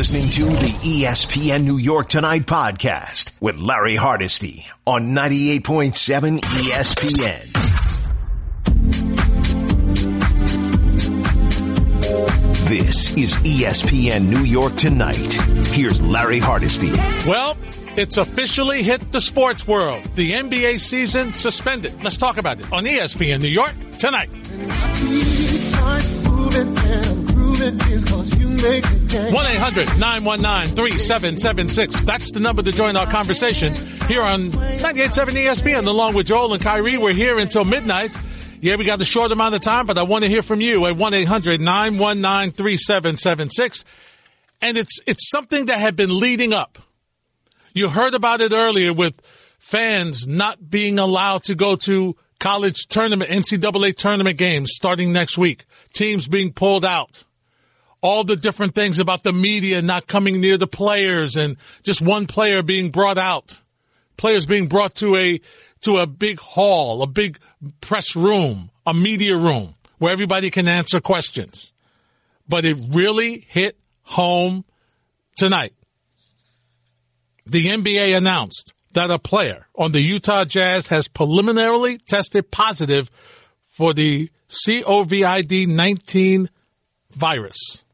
listening to the ESPN New York Tonight podcast with Larry Hardesty on 98.7 ESPN. This is ESPN New York Tonight. Here's Larry Hardesty. Well, it's officially hit the sports world. The NBA season suspended. Let's talk about it on ESPN New York tonight. 1-800-919-3776. That's the number to join our conversation here on 98.7 ESPN along with Joel and Kyrie. We're here until midnight. Yeah, we got a short amount of time, but I want to hear from you at 1-800-919-3776. And it's, it's something that had been leading up. You heard about it earlier with fans not being allowed to go to college tournament, NCAA tournament games starting next week. Teams being pulled out. All the different things about the media not coming near the players and just one player being brought out. Players being brought to a, to a big hall, a big press room, a media room where everybody can answer questions. But it really hit home tonight. The NBA announced that a player on the Utah Jazz has preliminarily tested positive for the COVID-19 virus,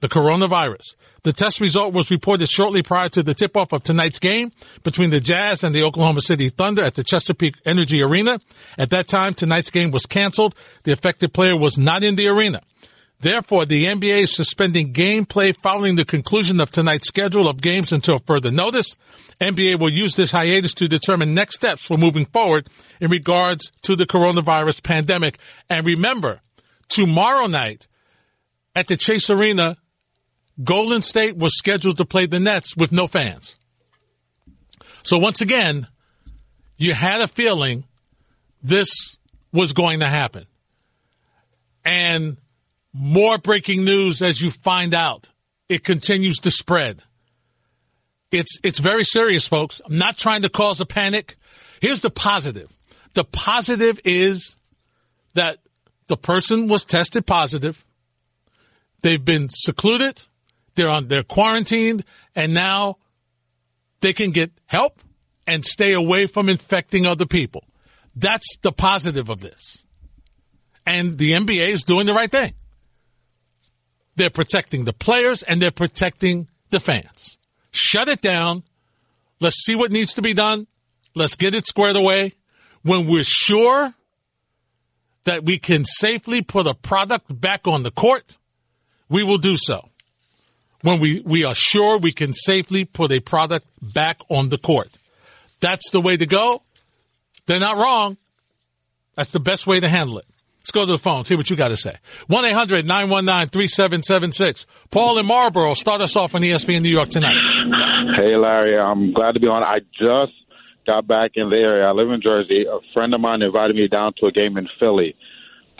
the coronavirus. The test result was reported shortly prior to the tip-off of tonight's game between the Jazz and the Oklahoma City Thunder at the Chesapeake Energy Arena. At that time, tonight's game was canceled. The affected player was not in the arena. Therefore, the NBA is suspending gameplay following the conclusion of tonight's schedule of games until further notice. NBA will use this hiatus to determine next steps for moving forward in regards to the coronavirus pandemic. And remember, tomorrow night at the Chase Arena, Golden State was scheduled to play the Nets with no fans. So once again, you had a feeling this was going to happen. And more breaking news as you find out. It continues to spread. It's, it's very serious, folks. I'm not trying to cause a panic. Here's the positive. The positive is that the person was tested positive. They've been secluded. They're on, they're quarantined and now they can get help and stay away from infecting other people. That's the positive of this. And the NBA is doing the right thing. They're protecting the players and they're protecting the fans. Shut it down. Let's see what needs to be done. Let's get it squared away. When we're sure that we can safely put a product back on the court, we will do so. When we, we are sure we can safely put a product back on the court. That's the way to go. They're not wrong. That's the best way to handle it. Let's go to the phone, see what you got to say. 1-800-919-3776. Paul in Marlboro, start us off on ESPN New York tonight. Hey, Larry. I'm glad to be on. I just got back in the area. I live in Jersey. A friend of mine invited me down to a game in Philly.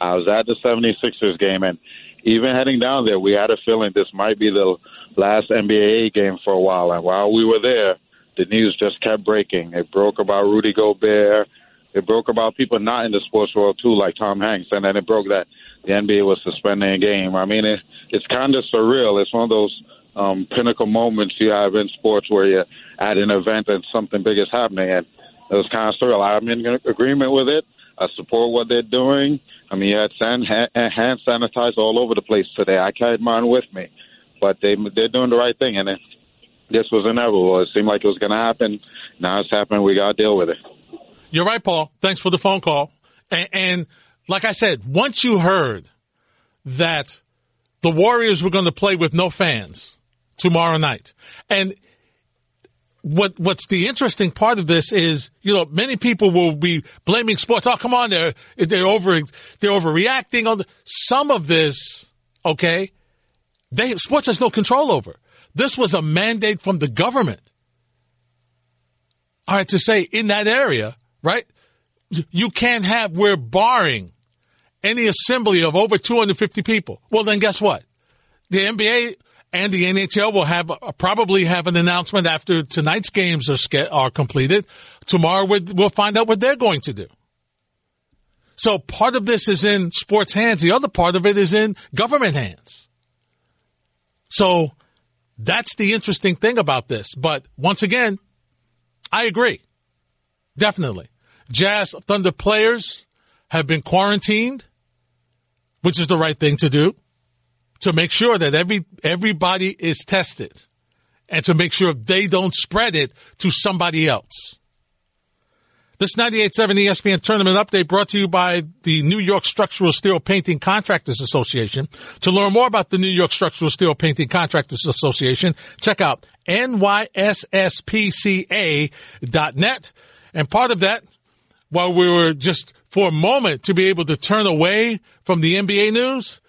I was at the 76ers game, and even heading down there, we had a feeling this might be the last NBA game for a while. And while we were there, the news just kept breaking. It broke about Rudy Gobert it broke about people not in the sports world too, like Tom Hanks, and then it broke that the NBA was suspending a game. I mean, it, it's kind of surreal. It's one of those um, pinnacle moments you have in sports where you're at an event and something big is happening, and it was kind of surreal. I'm in agreement with it. I support what they're doing. I mean, you had hand, hand sanitizer all over the place today. I carried mine with me, but they they're doing the right thing, and it, this was inevitable. It seemed like it was going to happen. Now it's happened. We got to deal with it. You're right, Paul. Thanks for the phone call. And, and like I said, once you heard that the Warriors were going to play with no fans tomorrow night, and what what's the interesting part of this is, you know, many people will be blaming sports. Oh, come on, they're they're over they're overreacting. On some of this, okay, they sports has no control over. This was a mandate from the government. All right, to say in that area, right? You can't have, we're barring any assembly of over 250 people. Well, then guess what? The NBA and the NHL will have uh, probably have an announcement after tonight's games are are completed. Tomorrow we'll find out what they're going to do. So part of this is in sports hands. The other part of it is in government hands. So That's the interesting thing about this. But once again, I agree. Definitely. Jazz Thunder players have been quarantined, which is the right thing to do to make sure that every, everybody is tested and to make sure they don't spread it to somebody else. This 98.7 ESPN tournament update brought to you by the New York Structural Steel Painting Contractors Association. To learn more about the New York Structural Steel Painting Contractors Association, check out nyssPCA.net. And part of that, while we were just for a moment to be able to turn away from the NBA news,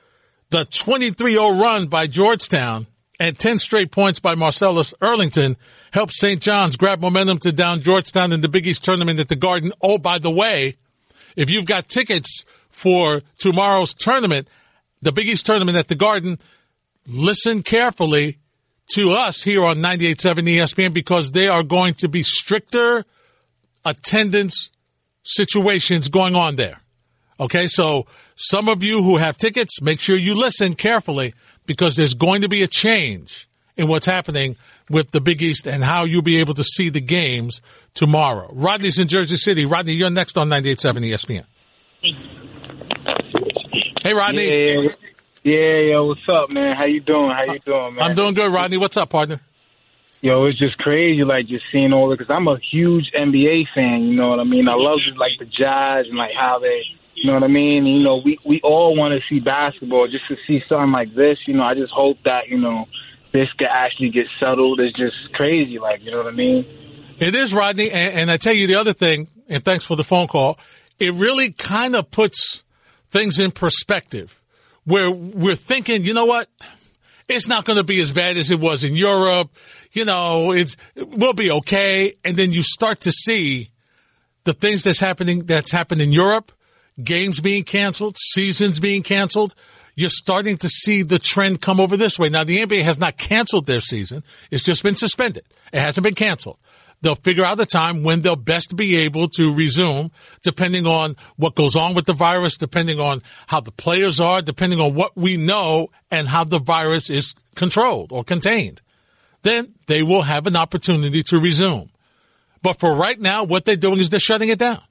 the 23-0 run by Georgetown and 10 straight points by Marcellus Earlington helped St. John's grab momentum to down Georgetown in the Big East tournament at the Garden. Oh, by the way, if you've got tickets for tomorrow's tournament, the Big East tournament at the Garden, listen carefully to us here on 98.7 ESPN because they are going to be stricter attendance situations going on there. Okay, so some of you who have tickets, make sure you listen carefully because there's going to be a change in what's happening with the Big East and how you'll be able to see the games tomorrow. Rodney's in Jersey City. Rodney, you're next on 98.7 ESPN. Hey, Rodney. Yeah, yeah, yo, what's up, man? How you doing? How you doing, man? I'm doing good, Rodney. What's up, partner? Yo, it's just crazy, like just seeing all it. Because I'm a huge NBA fan. You know what I mean? I love just like the Jazz and like how they, you know what I mean. You know, we we all want to see basketball. Just to see something like this, you know, I just hope that you know this could actually get settled. It's just crazy, like you know what I mean. It is, Rodney. And, and I tell you the other thing, and thanks for the phone call. It really kind of puts things in perspective where we're thinking, you know what? It's not going to be as bad as it was in Europe. You know, it's, we'll be okay. And then you start to see the things that's happening, that's happened in Europe, games being canceled, seasons being canceled. You're starting to see the trend come over this way. Now, the NBA has not canceled their season. It's just been suspended. It hasn't been canceled. They'll figure out the time when they'll best be able to resume, depending on what goes on with the virus, depending on how the players are, depending on what we know and how the virus is controlled or contained. Then they will have an opportunity to resume. But for right now, what they're doing is they're shutting it down.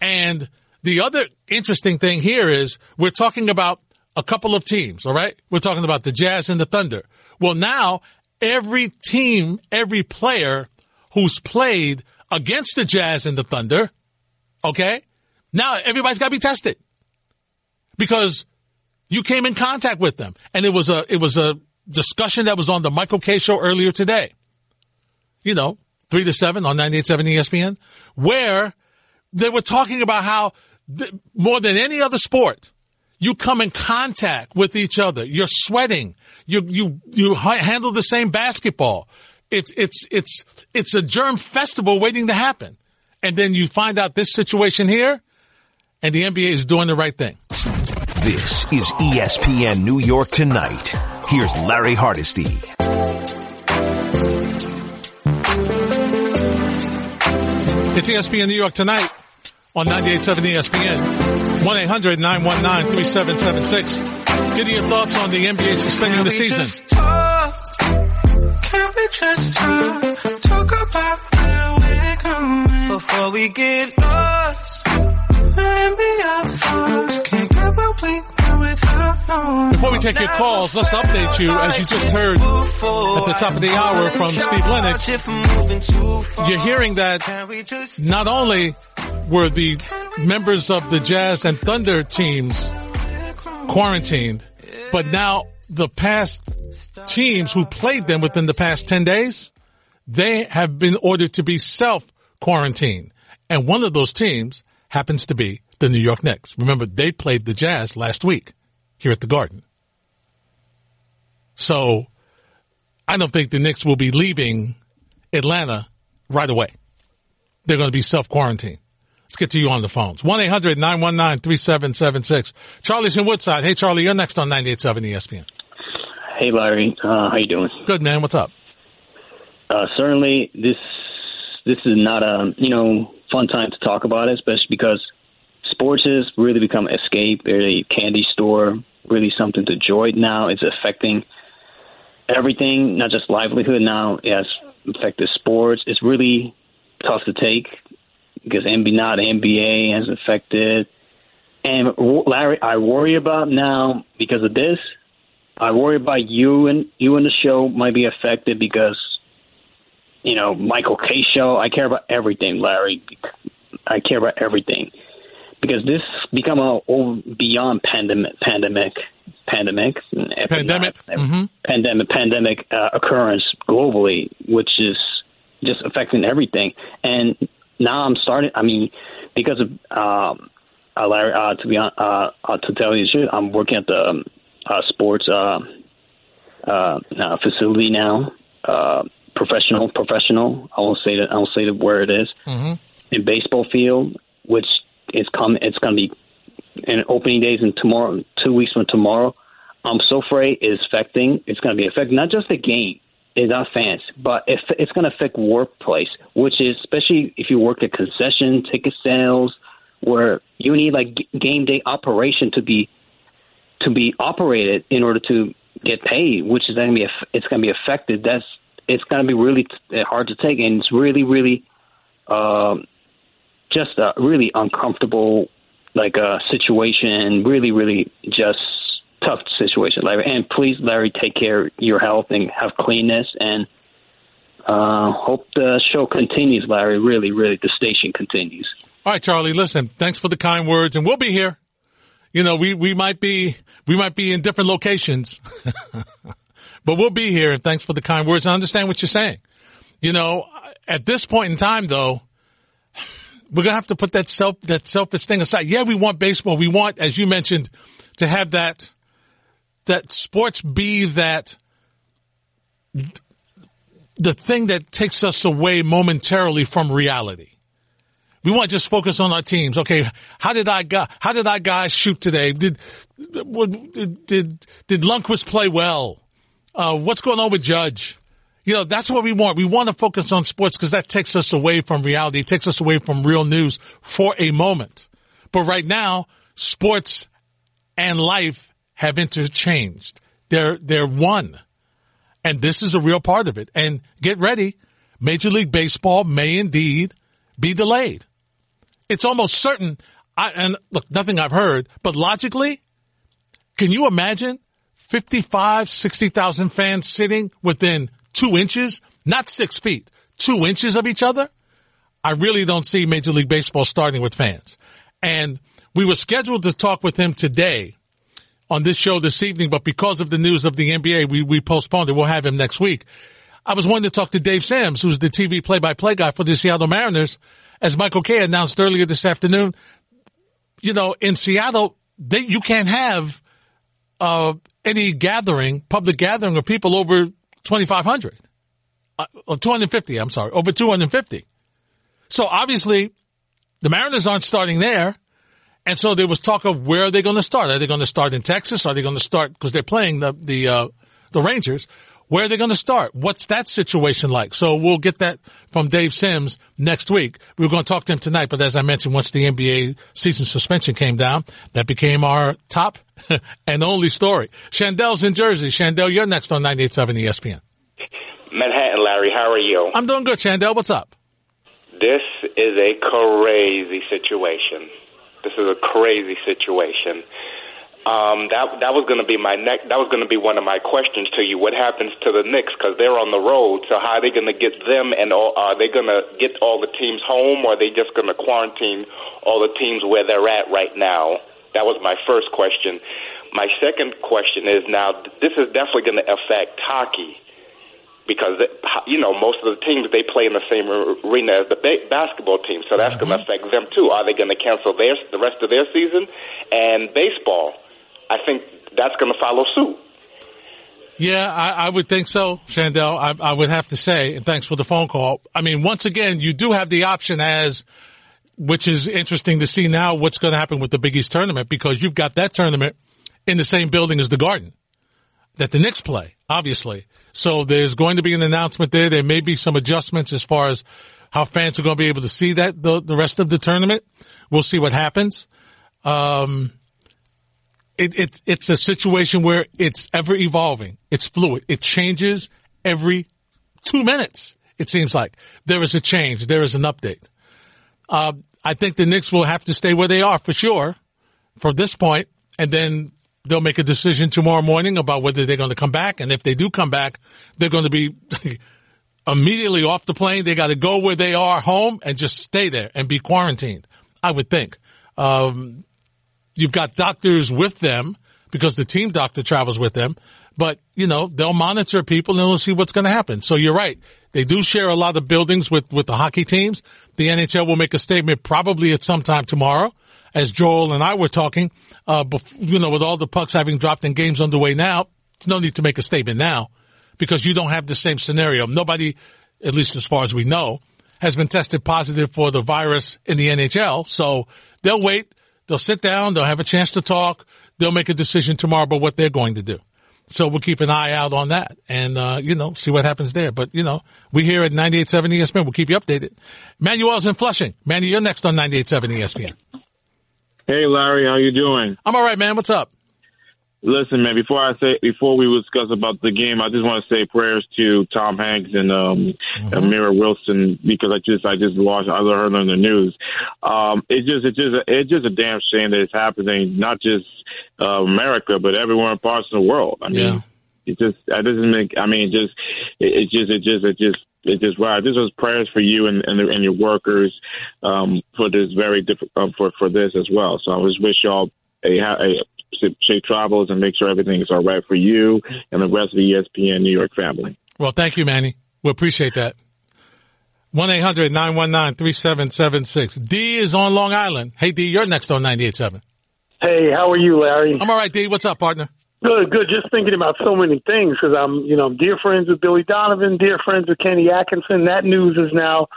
And the other interesting thing here is we're talking about a couple of teams, all right? We're talking about the Jazz and the Thunder. Well, now every team, every player who's played against the Jazz and the Thunder, okay? Now everybody's got to be tested because you came in contact with them. And it was a, it was a discussion that was on the Michael Kay show earlier today. You know, three to seven on 98.7 ESPN, where they were talking about how th- more than any other sport, you come in contact with each other. You're sweating. You, you, you handle the same basketball. It's, it's, it's, it's a germ festival waiting to happen. And then you find out this situation here and the NBA is doing the right thing. This is ESPN New York Tonight. Here's Larry Hardesty. It's ESPN New York Tonight on 98.7 ESPN. 1-800-919-3776. Give your thoughts on the NBA suspending the season. Can we just talk, talk about where we're going before we get lost? And be our can't get what we want without knowing. Before we take your calls, let's update you as you just heard at the top of the hour from Steve Lennox. You're hearing that not only were the members of the Jazz and Thunder teams quarantined, but now the past teams who played them within the past 10 days, they have been ordered to be self quarantined. And one of those teams happens to be the New York Knicks. Remember, they played the Jazz last week here at the Garden. So I don't think the Knicks will be leaving Atlanta right away. They're going to be self quarantined. Let's get to you on the phones. 1-800-919-3776. Charlie's in Woodside. Hey, Charlie, you're next on 98.7 ESPN. Hey, Larry. Uh, how you doing? Good, man. What's up? Uh, certainly, this this is not a you know fun time to talk about it, especially because sports has really become escape. They're a candy store, really something to enjoy now. It's affecting everything, not just livelihood. Now it has affected sports. It's really tough to take because NBA, not NBA has affected. And Larry, I worry about now because of this. I worry about you and you and the show might be affected because you know Michael Kay show. I care about everything, Larry. I care about everything because this become a beyond pandemic, pandemic, pandemic, pandemic, mm-hmm. pandemic, pandemic uh, occurrence globally, which is just affecting everything. And now I'm starting. I mean, because of um, uh, Larry, uh, to be on, uh, uh, to tell you the truth, I'm working at the um, uh, sports uh, uh, uh, facility now. Uh, professional, professional. I won't say that. I won't say the word it is. Mm-hmm. In baseball field, which is come. It's going to be in opening days in tomorrow, two weeks from tomorrow. I'm so afraid is affecting. It's going to be affecting not just the game, it's not fans, but if it's going to affect workplace, which is especially if you work at concession ticket sales, where you need like game day operation to be to be operated in order to get paid, which is going to be it's going to be affected. That's it's going to be really hard to take, and it's really really um, just a really uncomfortable like a uh, situation. Really really just tough situation, Larry. And please, Larry, take care of your health and have cleanness and. Uh, hope the show continues, Larry. Really, really, the station continues. All right, Charlie. Listen, thanks for the kind words, and we'll be here. You know, we we might be we might be in different locations, but we'll be here. And thanks for the kind words. I understand what you're saying. You know, at this point in time, though, we're gonna have to put that self that selfish thing aside. Yeah, we want baseball. We want, as you mentioned, to have that that sports be that the thing that takes us away momentarily from reality. We want to just focus on our teams. Okay, how did I go? How did our guys shoot today? Did did did, did Lundqvist play well? Uh, what's going on with Judge? You know, that's what we want. We want to focus on sports because that takes us away from reality. It takes us away from real news for a moment. But right now, sports and life have interchanged. They're, they're one. And this is a real part of it. And get ready. Major League Baseball may indeed be delayed it's almost certain. I, and look, nothing I've heard, but logically, can you imagine 55, 60,000 fans sitting within two inches, not six feet, two inches of each other? I really don't see Major League Baseball starting with fans. And we were scheduled to talk with him today on this show this evening, but because of the news of the NBA, we, we postponed it. We'll have him next week. I was wanting to talk to Dave Sims, who's the TV play-by-play guy for the Seattle Mariners, as Michael Kay announced earlier this afternoon, you know, in Seattle, they, you can't have uh, any gathering, public gathering of people over 2,500 uh, or 250. I'm sorry, over 250. So obviously, the Mariners aren't starting there. And so there was talk of where are they going to start? Are they going to start in Texas? Are they going to start because they're playing the the uh, the Rangers? Where are they going to start? What's that situation like? So we'll get that from Dave Sims next week. We were going to talk to him tonight, but as I mentioned, once the NBA season suspension came down, that became our top and only story. Chandel's in Jersey. Chandel, you're next on 98.7 ESPN. Manhattan, Larry. How are you? I'm doing good, Chandel. What's up? This is a crazy situation. This is a crazy situation. Um, that that was going to be my next. That was going to be one of my questions to you. What happens to the Knicks because they're on the road? So how are they going to get them? And all, are they going to get all the teams home, or are they just going to quarantine all the teams where they're at right now? That was my first question. My second question is now this is definitely going to affect hockey because you know most of the teams they play in the same arena as the ba- basketball team, so that's mm-hmm. going to affect them too. Are they going to cancel their the rest of their season? And baseball I think that's going to follow suit. Yeah, I, I, would think so, Shandell. I, I, would have to say, and thanks for the phone call. I mean, once again, you do have the option as, which is interesting to see now what's going to happen with the Big East tournament because you've got that tournament in the same building as the Garden that the Knicks play, obviously. So there's going to be an announcement there. There may be some adjustments as far as how fans are going to be able to see that the, the rest of the tournament. We'll see what happens. Um, it, it's it's a situation where it's ever evolving. It's fluid. It changes every two minutes. It seems like there is a change. There is an update. Uh, I think the Knicks will have to stay where they are for sure from this point, and then they'll make a decision tomorrow morning about whether they're going to come back. And if they do come back, they're going to be immediately off the plane. They got to go where they are home and just stay there and be quarantined. I would think. Um, you've got doctors with them because the team doctor travels with them, but you know, they'll monitor people and they'll see what's going to happen. So you're right. They do share a lot of buildings with, with the hockey teams. The NHL will make a statement probably at some time tomorrow. As Joel and I were talking, uh, you know, with all the pucks having dropped and games underway now, no need to make a statement now because you don't have the same scenario. Nobody, at least as far as we know, has been tested positive for the virus in the NHL. So they'll wait. They'll sit down. They'll have a chance to talk. They'll make a decision tomorrow about what they're going to do. So we'll keep an eye out on that and, uh, you know, see what happens there. But, you know, we here at 98.7 ESPN. We'll keep you updated. Manuel's in Flushing. Manny, you're next on 98.7 ESPN. Hey, Larry, how you doing? I'm all right, man. What's up? Listen, man. Before I say, before we discuss about the game, I just want to say prayers to Tom Hanks and um, mm-hmm. Amira Wilson because I just, I just watched, I heard on the news. Um, it's just, it's just, it's just a damn shame that it's happening, not just uh, America, but everywhere in parts of the world. I mean, yeah. it just, that doesn't make. I mean, just, it, it just, it just, it just it just wow. This was prayers for you and and, the, and your workers um, for this very difficult um, for for this as well. So I just wish y'all a, a safe travels and make sure everything is all right for you and the rest of the ESPN New York family. Well, thank you, Manny. We appreciate that. 1-800-919-3776. D is on Long Island. Hey, D, you're next on 98.7. Hey, how are you, Larry? I'm all right, D. What's up, partner? Good, good. Just thinking about so many things because I'm, you know, I'm dear friends with Billy Donovan, dear friends with Kenny Atkinson. That news is now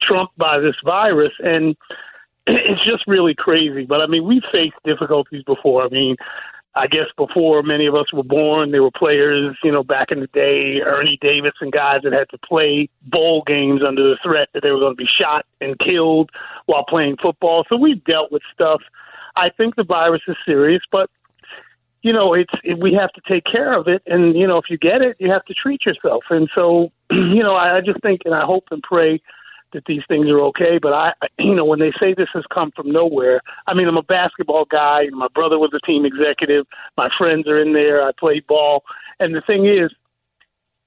trumped by this virus, and it's just really crazy. But I mean, we've faced difficulties before. I mean, I guess before many of us were born, there were players, you know, back in the day, Ernie Davis and guys that had to play bowl games under the threat that they were going to be shot and killed while playing football. So we've dealt with stuff. I think the virus is serious, but you know, it's it, we have to take care of it, and you know, if you get it, you have to treat yourself. And so, you know, I, I just think and I hope and pray that these things are okay. But I, you know, when they say this has come from nowhere, I mean, I'm a basketball guy. My brother was a team executive. My friends are in there. I played ball, and the thing is,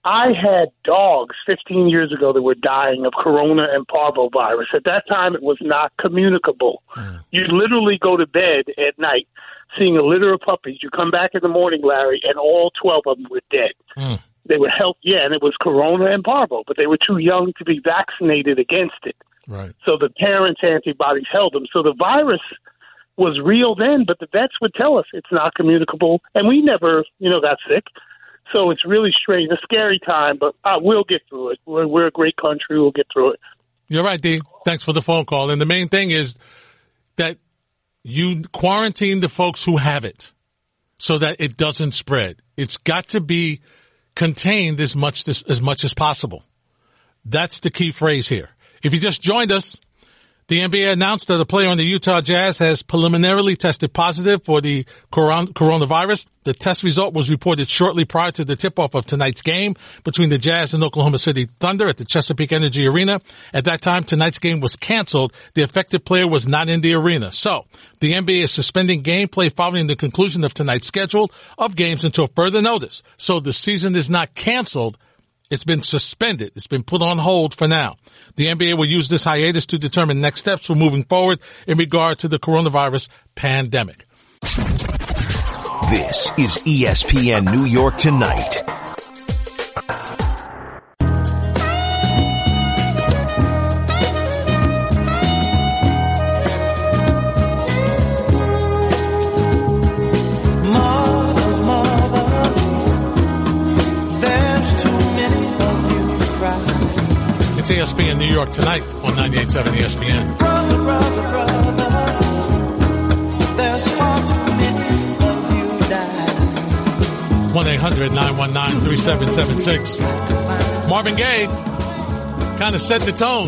I had dogs 15 years ago that were dying of corona and parvovirus. At that time, it was not communicable. Mm. You literally go to bed at night seeing a litter of puppies. You come back in the morning, Larry, and all 12 of them were dead. Mm. They were health, yeah, and it was corona and parvo, but they were too young to be vaccinated against it. Right. So the parents' antibodies held them. So the virus was real then, but the vets would tell us it's not communicable, and we never, you know, got sick. So it's really strange, a scary time, but uh, we'll get through it. We're, we're a great country. We'll get through it. You're right, Dee. Thanks for the phone call. And the main thing is that you quarantine the folks who have it so that it doesn't spread. It's got to be contained as much as, as much as possible. That's the key phrase here. If you just joined us, the NBA announced that a player on the Utah Jazz has preliminarily tested positive for the coronavirus. The test result was reported shortly prior to the tip-off of tonight's game between the Jazz and Oklahoma City Thunder at the Chesapeake Energy Arena. At that time, tonight's game was canceled. The affected player was not in the arena. So, the NBA is suspending gameplay following the conclusion of tonight's schedule of games until further notice. So the season is not canceled. It's been suspended. It's been put on hold for now. The NBA will use this hiatus to determine next steps for moving forward in regard to the coronavirus pandemic. This is ESPN New York Tonight. It's ESPN New York tonight on 98.7 ESPN. Brother, brother, brother, there's far too many of you 1-800-919-3776. Marvin Gaye kind of set the tone.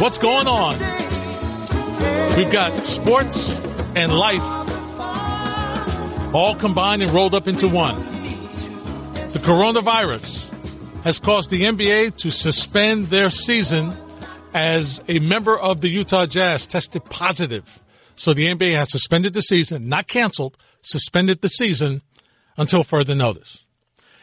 What's going on? We've got sports and life all combined and rolled up into one. The coronavirus has caused the NBA to suspend their season as a member of the Utah Jazz tested positive. So the NBA has suspended the season, not canceled, suspended the season until further notice.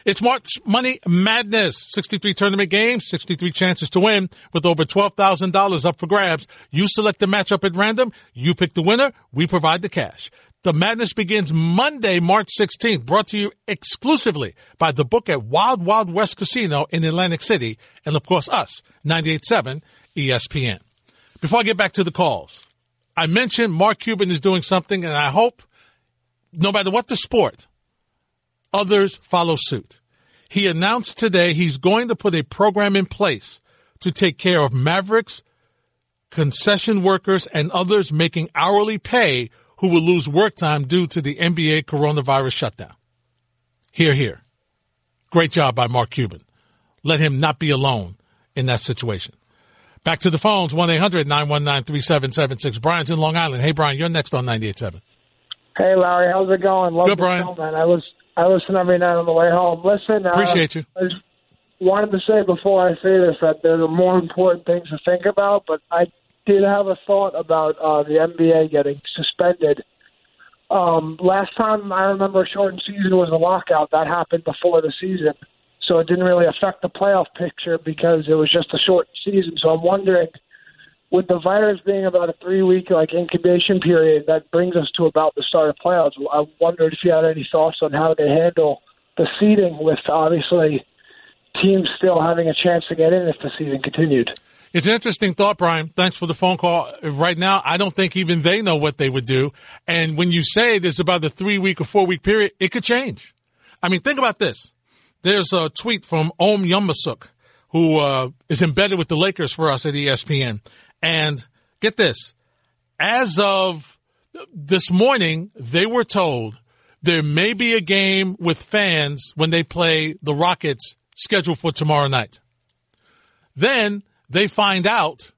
It's March Money Madness. 63 tournament games, 63 chances to win with over $12,000 up for grabs. You select the matchup at random. You pick the winner. We provide the cash. The madness begins Monday, March 16th, brought to you exclusively by the book at Wild Wild West Casino in Atlantic City and of course us, 98.7 ESPN. Before I get back to the calls, I mentioned Mark Cuban is doing something and I hope no matter what the sport, others follow suit. He announced today he's going to put a program in place to take care of Mavericks, concession workers, and others making hourly pay who will lose work time due to the NBA coronavirus shutdown. Here, here. Great job by Mark Cuban. Let him not be alone in that situation. Back to the phones, 1-800-919-3776. Brian's in Long Island. Hey, Brian, you're next on 98.7. Hey, Larry, how's it going? Love Good, Brian. show, man. I was I listen every night on the way home. Listen, uh, Appreciate you. I just wanted to say before I say this that there are more important things to think about, but I did have a thought about uh, the NBA getting suspended. Um, last time I remember a shortened season was a lockout. That happened before the season, so it didn't really affect the playoff picture because it was just a short season. So I'm wondering, with the virus being about a three week like incubation period, that brings us to about the start of playoffs. I wondered if you had any thoughts on how they handle the seeding with obviously teams still having a chance to get in if the season continued. It's an interesting thought, Brian. Thanks for the phone call. Right now, I don't think even they know what they would do. And when you say there's about a three week or four week period, it could change. I mean, think about this. There's a tweet from Ohm Youngmisuk, who uh, is embedded with the Lakers for us at ESPN. And get this. As of this morning, they were told there may be a game with fans when they play the Rockets scheduled for tomorrow night. Then they find out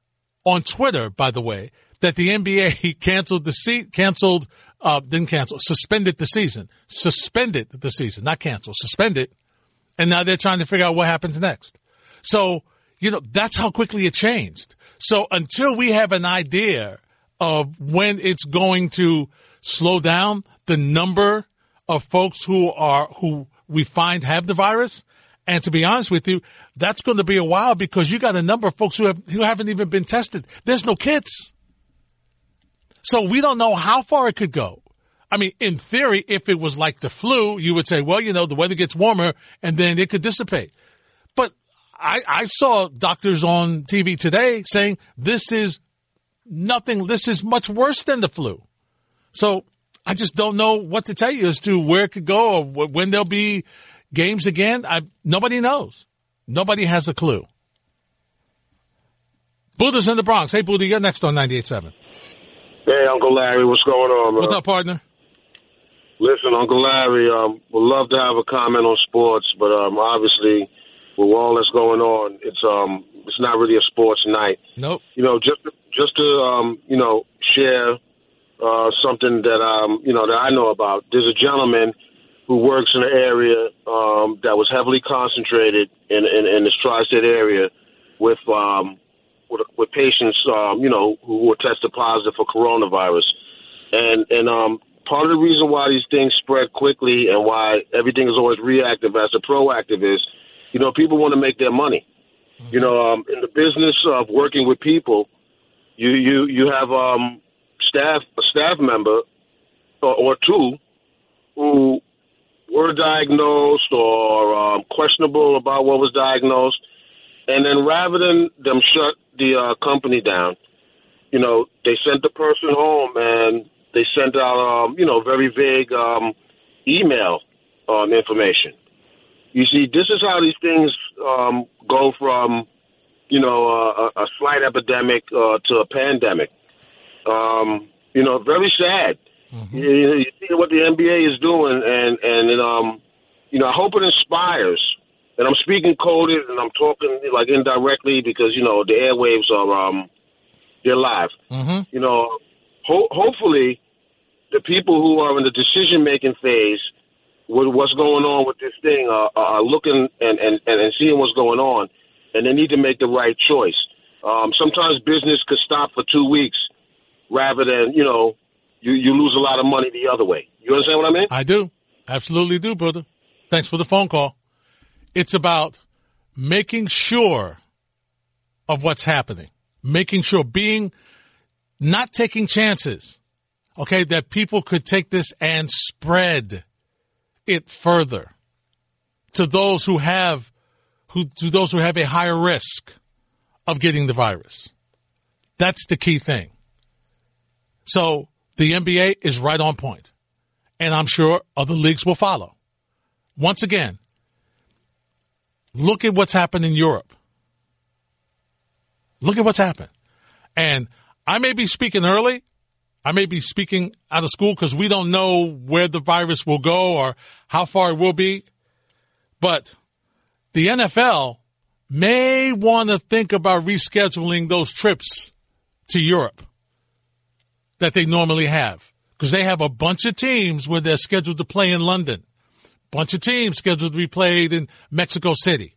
on Twitter, by the way, that the NBA canceled the seat, canceled, uh, didn't cancel, suspended the season, suspended the season, not canceled, suspended. And now they're trying to figure out what happens next. So, you know, that's how quickly it changed. So until we have an idea of when it's going to slow down the number of folks who are, who we find have the virus, and to be honest with you, that's going to be a while because you got a number of folks who have who haven't even been tested. There's no kits. So we don't know how far it could go. I mean, in theory, if it was like the flu, you would say, well, you know, the weather gets warmer and then it could dissipate. But I, I saw doctors on TV today saying this is nothing, this is much worse than the flu. So I just don't know what to tell you as to where it could go or when there'll be games again. I, nobody knows. Nobody has a clue. Buddha's in the Bronx. Hey, Buddha, you're next on 98.7. Hey, Uncle Larry, what's going on, man? What's up, partner? Listen, Uncle Larry, um, would love to have a comment on sports, but um, obviously, with all that's going on, it's um, it's not really a sports night. Nope. You know, just just to um, you know, share uh, something that um, you know that I know about. There's a gentleman who works in an area um, that was heavily concentrated in in, in this tri-state area with um, with, with patients, um, you know, who were tested positive for coronavirus, and and um, part of the reason why these things spread quickly and why everything is always reactive as a proactive is, you know, people want to make their money. You know, um, in the business of working with people, you you you have um, staff a staff member or, or two who were diagnosed or um, questionable about what was diagnosed, and then rather than them shut the uh, company down, you know, they sent the person home and they sent out, um, you know, very vague um, email um, information. You see, this is how these things um, go from, you know, uh, a, a slight epidemic uh, to a pandemic. Um, you know, very sad. You, you see what the NBA is doing, and and it, um, you know, I hope it inspires. And I'm speaking coded, and I'm talking like indirectly because you know the airwaves are um, they're live. Mm-hmm. You know, ho- hopefully the people who are in the decision making phase with what's going on with this thing are, are looking and, and, and seeing what's going on, and they need to make the right choice. Um, sometimes business could stop for two weeks rather than, you know, you, you lose a lot of money the other way. You understand what I mean? I do. Absolutely do, brother. Thanks for the phone call. It's about making sure of what's happening, making sure being, not taking chances. Okay. That people could take this and spread it further to those who have, who, to those who have a higher risk of getting the virus. That's the key thing. So the NBA is right on point, and I'm sure other leagues will follow. Once again, look at what's happened in Europe. Look at what's happened. And I may be speaking early. I may be speaking out of school because we don't know where the virus will go or how far it will be. But the NFL may want to think about rescheduling those trips to Europe that they normally have because they have a bunch of teams where they're scheduled to play in London, bunch of teams scheduled to be played in Mexico City.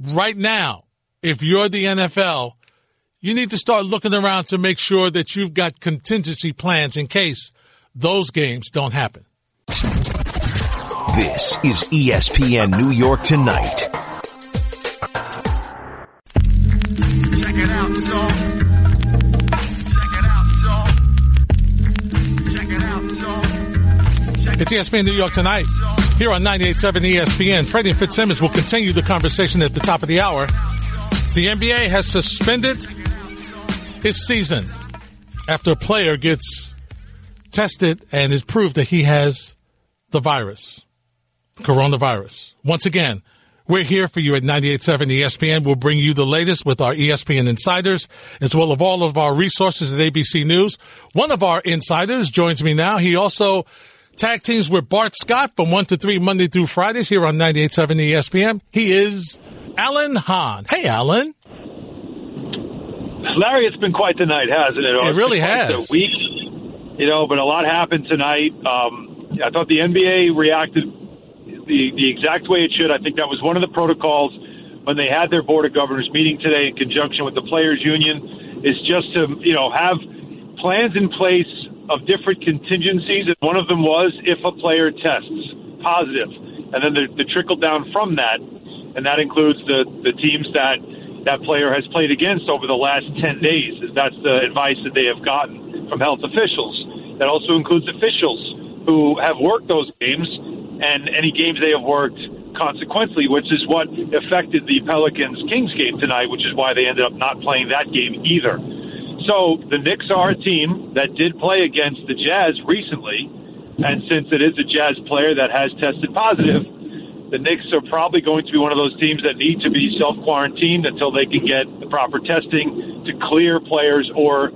Right now, if you're the NFL, you need to start looking around to make sure that you've got contingency plans in case those games don't happen. This is ESPN New York Tonight. Check it out, y'all. It's ESPN New York tonight. Here on 98.7 ESPN, Freddie Fitzsimmons will continue the conversation at the top of the hour. The NBA has suspended his season after a player gets tested and is proved that he has the virus, coronavirus. Once again, we're here for you at 98.7 ESPN. We'll bring you the latest with our ESPN insiders, as well as all of our resources at ABC News. One of our insiders joins me now. He also tag teams with Bart Scott from 1 to 3 Monday through Fridays here on 98.7 ESPN. He is Alan Hahn. Hey, Alan. Larry, it's been quite the night, hasn't it? It really has. A week, you know, but a lot happened tonight. Um, I thought the NBA reacted the, the exact way it should. I think that was one of the protocols when they had their Board of Governors meeting today in conjunction with the Players Union is just to, you know, have plans in place of different contingencies, and one of them was if a player tests positive, and then the, the trickle down from that, and that includes the the teams that that player has played against over the last 10 days. That's the advice that they have gotten from health officials. That also includes officials who have worked those games and any games they have worked consequently, which is what affected the Pelicans Kings game tonight, which is why they ended up not playing that game either. So the Knicks are a team that did play against the Jazz recently, and since it is a Jazz player that has tested positive, the Knicks are probably going to be one of those teams that need to be self quarantined until they can get the proper testing to clear players or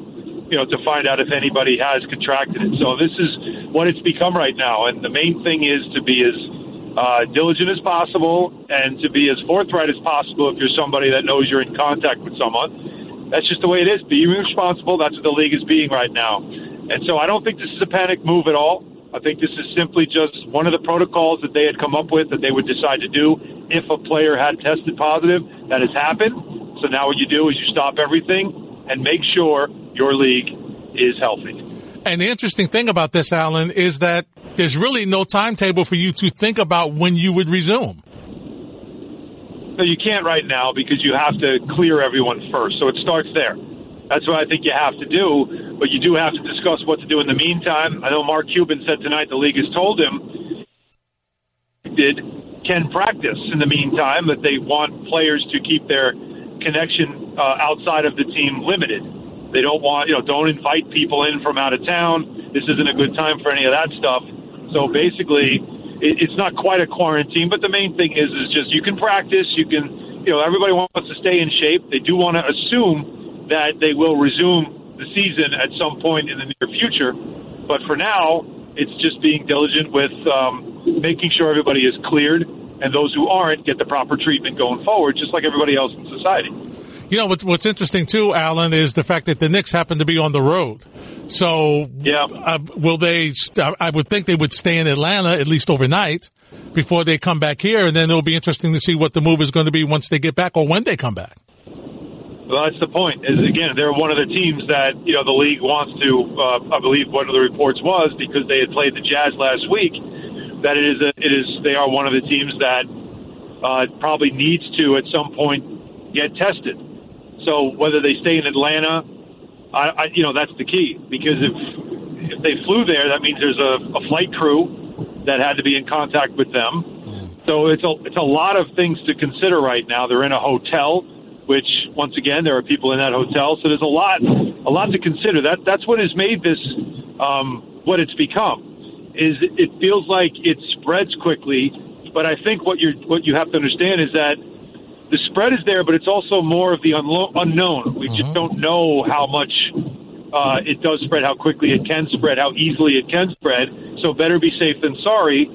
you know to find out if anybody has contracted it. So this is what it's become right now, and the main thing is to be as uh, diligent as possible and to be as forthright as possible if you're somebody that knows you're in contact with someone that's just the way it is. Be responsible. That's what the league is being right now. And so I don't think this is a panic move at all. I think this is simply just one of the protocols that they had come up with that they would decide to do if a player had tested positive. That has happened. So now what you do is you stop everything and make sure your league is healthy. And the interesting thing about this, Alan, is that there's really no timetable for you to think about when you would resume. No, you can't right now because you have to clear everyone first. So it starts there. That's what I think you have to do. But you do have to discuss what to do in the meantime. I know Mark Cuban said tonight the league has told him did can practice in the meantime, that they want players to keep their connection uh, outside of the team limited. They don't want, you know, don't invite people in from out of town. This isn't a good time for any of that stuff. So basically, it's not quite a quarantine, but the main thing is is just you can practice. You can, you know, everybody wants to stay in shape. They do want to assume that they will resume the season at some point in the near future, but for now, it's just being diligent with um, making sure everybody is cleared and those who aren't get the proper treatment going forward, just like everybody else in society. You know what's, what's interesting too, Alan, is the fact that the Knicks happen to be on the road. So, yeah, uh, will they? I would think they would stay in Atlanta at least overnight before they come back here, and then it'll be interesting to see what the move is going to be once they get back or when they come back. Well, that's the point. Is again, they're one of the teams that you know the league wants to. Uh, I believe one of the reports was because they had played the Jazz last week that it is a, it is they are one of the teams that uh, probably needs to at some point get tested. So whether they stay in Atlanta, I, I you know that's the key because if if they flew there, that means there's a, a flight crew that had to be in contact with them. So it's a it's a lot of things to consider right now. They're in a hotel, which once again there are people in that hotel, so there's a lot a lot to consider. That that's what has made this um, what it's become. Is it feels like it spreads quickly, but I think what you what you have to understand is that the spread is there, but it's also more of the unlo- unknown. We just don't know how much uh, it does spread, how quickly it can spread, how easily it can spread. So better be safe than sorry.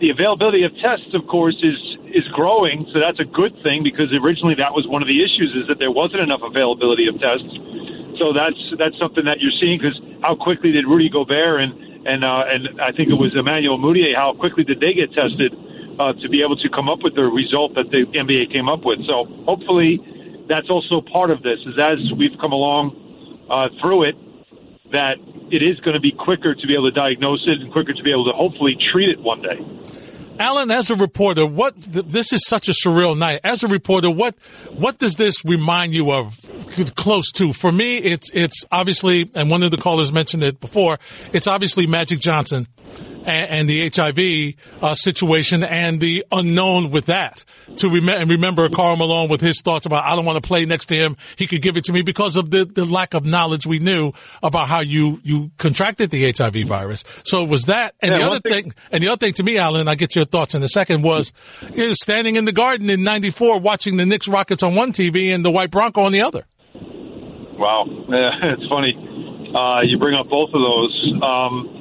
The availability of tests, of course, is is growing, so that's a good thing because originally that was one of the issues is that there wasn't enough availability of tests. So that's that's something that you're seeing because how quickly did Rudy Gobert and and uh, and I think it was Emmanuel Mudiay, how quickly did they get tested uh, to be able to come up with the result that the NBA came up with? So hopefully that's also part of this is as we've come along uh, through it that it is going to be quicker to be able to diagnose it and quicker to be able to hopefully treat it one day. Alan, as a reporter, what this is such a surreal night. As a reporter, what what does this remind you of? Close to for me, it's it's obviously, and one of the callers mentioned it before. It's obviously Magic Johnson and, and the HIV uh, situation and the unknown with that. To rem- and remember Karl Malone with his thoughts about I don't want to play next to him. He could give it to me because of the, the lack of knowledge we knew about how you you contracted the HIV virus. So it was that, and Yeah, the other thing- thing, and the other thing to me, Alan, I get your thoughts in a second. Was you know, standing in the garden in '94, watching the Knicks Rockets on one TV and the White Bronco on the other. Wow, yeah, it's funny. Uh, you bring up both of those. Um,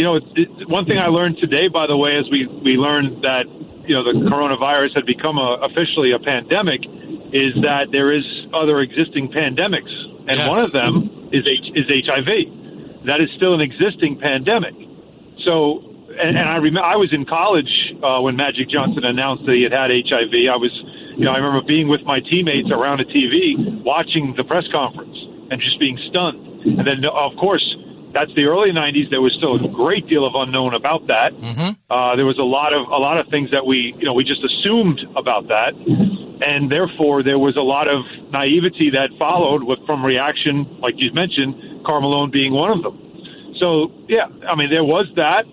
you know, it, it, one thing I learned today, by the way, is we we learned that you know the coronavirus had become a, officially a pandemic. Is that there is other existing pandemics, and one of them is H, is HIV. That is still an existing pandemic. So, and, and I remember I was in college uh, when Magic Johnson announced that he had had HIV. I was, you know, I remember being with my teammates around a TV watching the press conference and just being stunned. And then, of course, that's the early '90s. There was still a great deal of unknown about that. Uh, there was a lot of a lot of things that we, you know, we just assumed about that, and therefore there was a lot of naivety that followed with from reaction, like you mentioned, Karl Malone being one of them. So yeah, I mean there was that,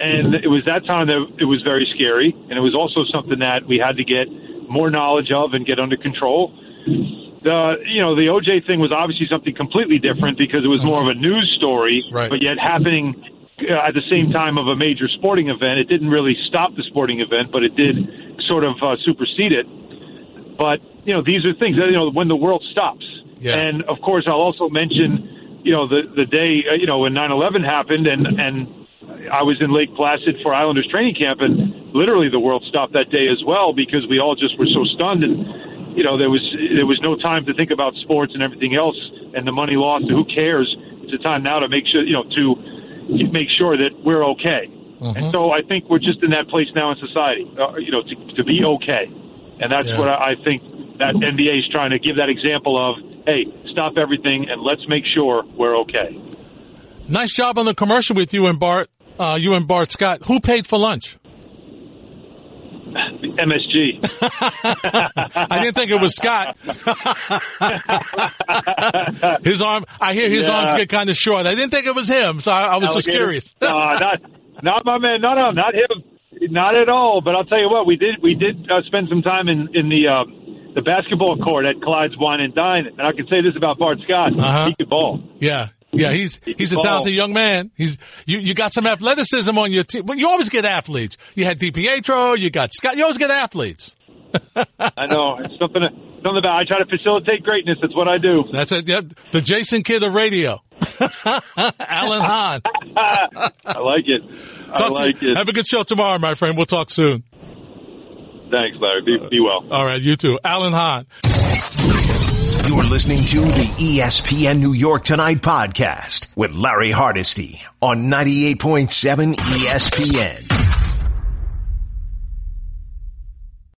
and it was that time that it was very scary, and it was also something that we had to get more knowledge of and get under control. The you know the OJ thing was obviously something completely different because it was more of a news story, Right. but yet happening uh, at the same time of a major sporting event. It didn't really stop the sporting event, but it did sort of uh, supersede it. But you know these are things that you know when the world stops. Yeah. And of course, I'll also mention you know the the day uh, you know when 9/11 happened and and I was in Lake Placid for Islanders training camp and literally the world stopped that day as well because we all just were so stunned and you know there was there was no time to think about sports and everything else and the money lost. Who cares? It's a time now to make sure you know to make sure that we're okay. And so I think we're just in that place now in society, uh, you know, to, to be okay. And that's Yeah. what I, I think that NBA is trying to give that example of, hey, stop everything and let's make sure we're okay. Nice job on the commercial with you and Bart. Uh, you and Bart Scott. Who paid for lunch? MSG. I didn't think it was Scott. his arm, I hear his Yeah. arms get kind of short. I didn't think it was him, so I, I was just curious. uh, not, not my man. No, no, not him. Not at all. But I'll tell you what, we did. We did uh, spend some time in in the uh, the basketball court at Clyde's Wine and Dine, and I can say this about Bart Scott: Uh-huh. he could ball. Yeah. Yeah, he's he's a talented young man. He's you, you got some athleticism on your team. But you always get athletes. You had DiPietro, you got Scott. You always get athletes. I know it's something. Something about. I try to facilitate greatness. That's what I do. That's it. Yep. The Jason Kidd of radio. Alan Hahn. I like it. I Talk to- like it. Have a good show tomorrow, my friend. We'll talk soon. Thanks, Larry. Be, be well. All right, you too. Alan Hahn. You're listening to the ESPN New York Tonight podcast with Larry Hardesty on 98.7 ESPN.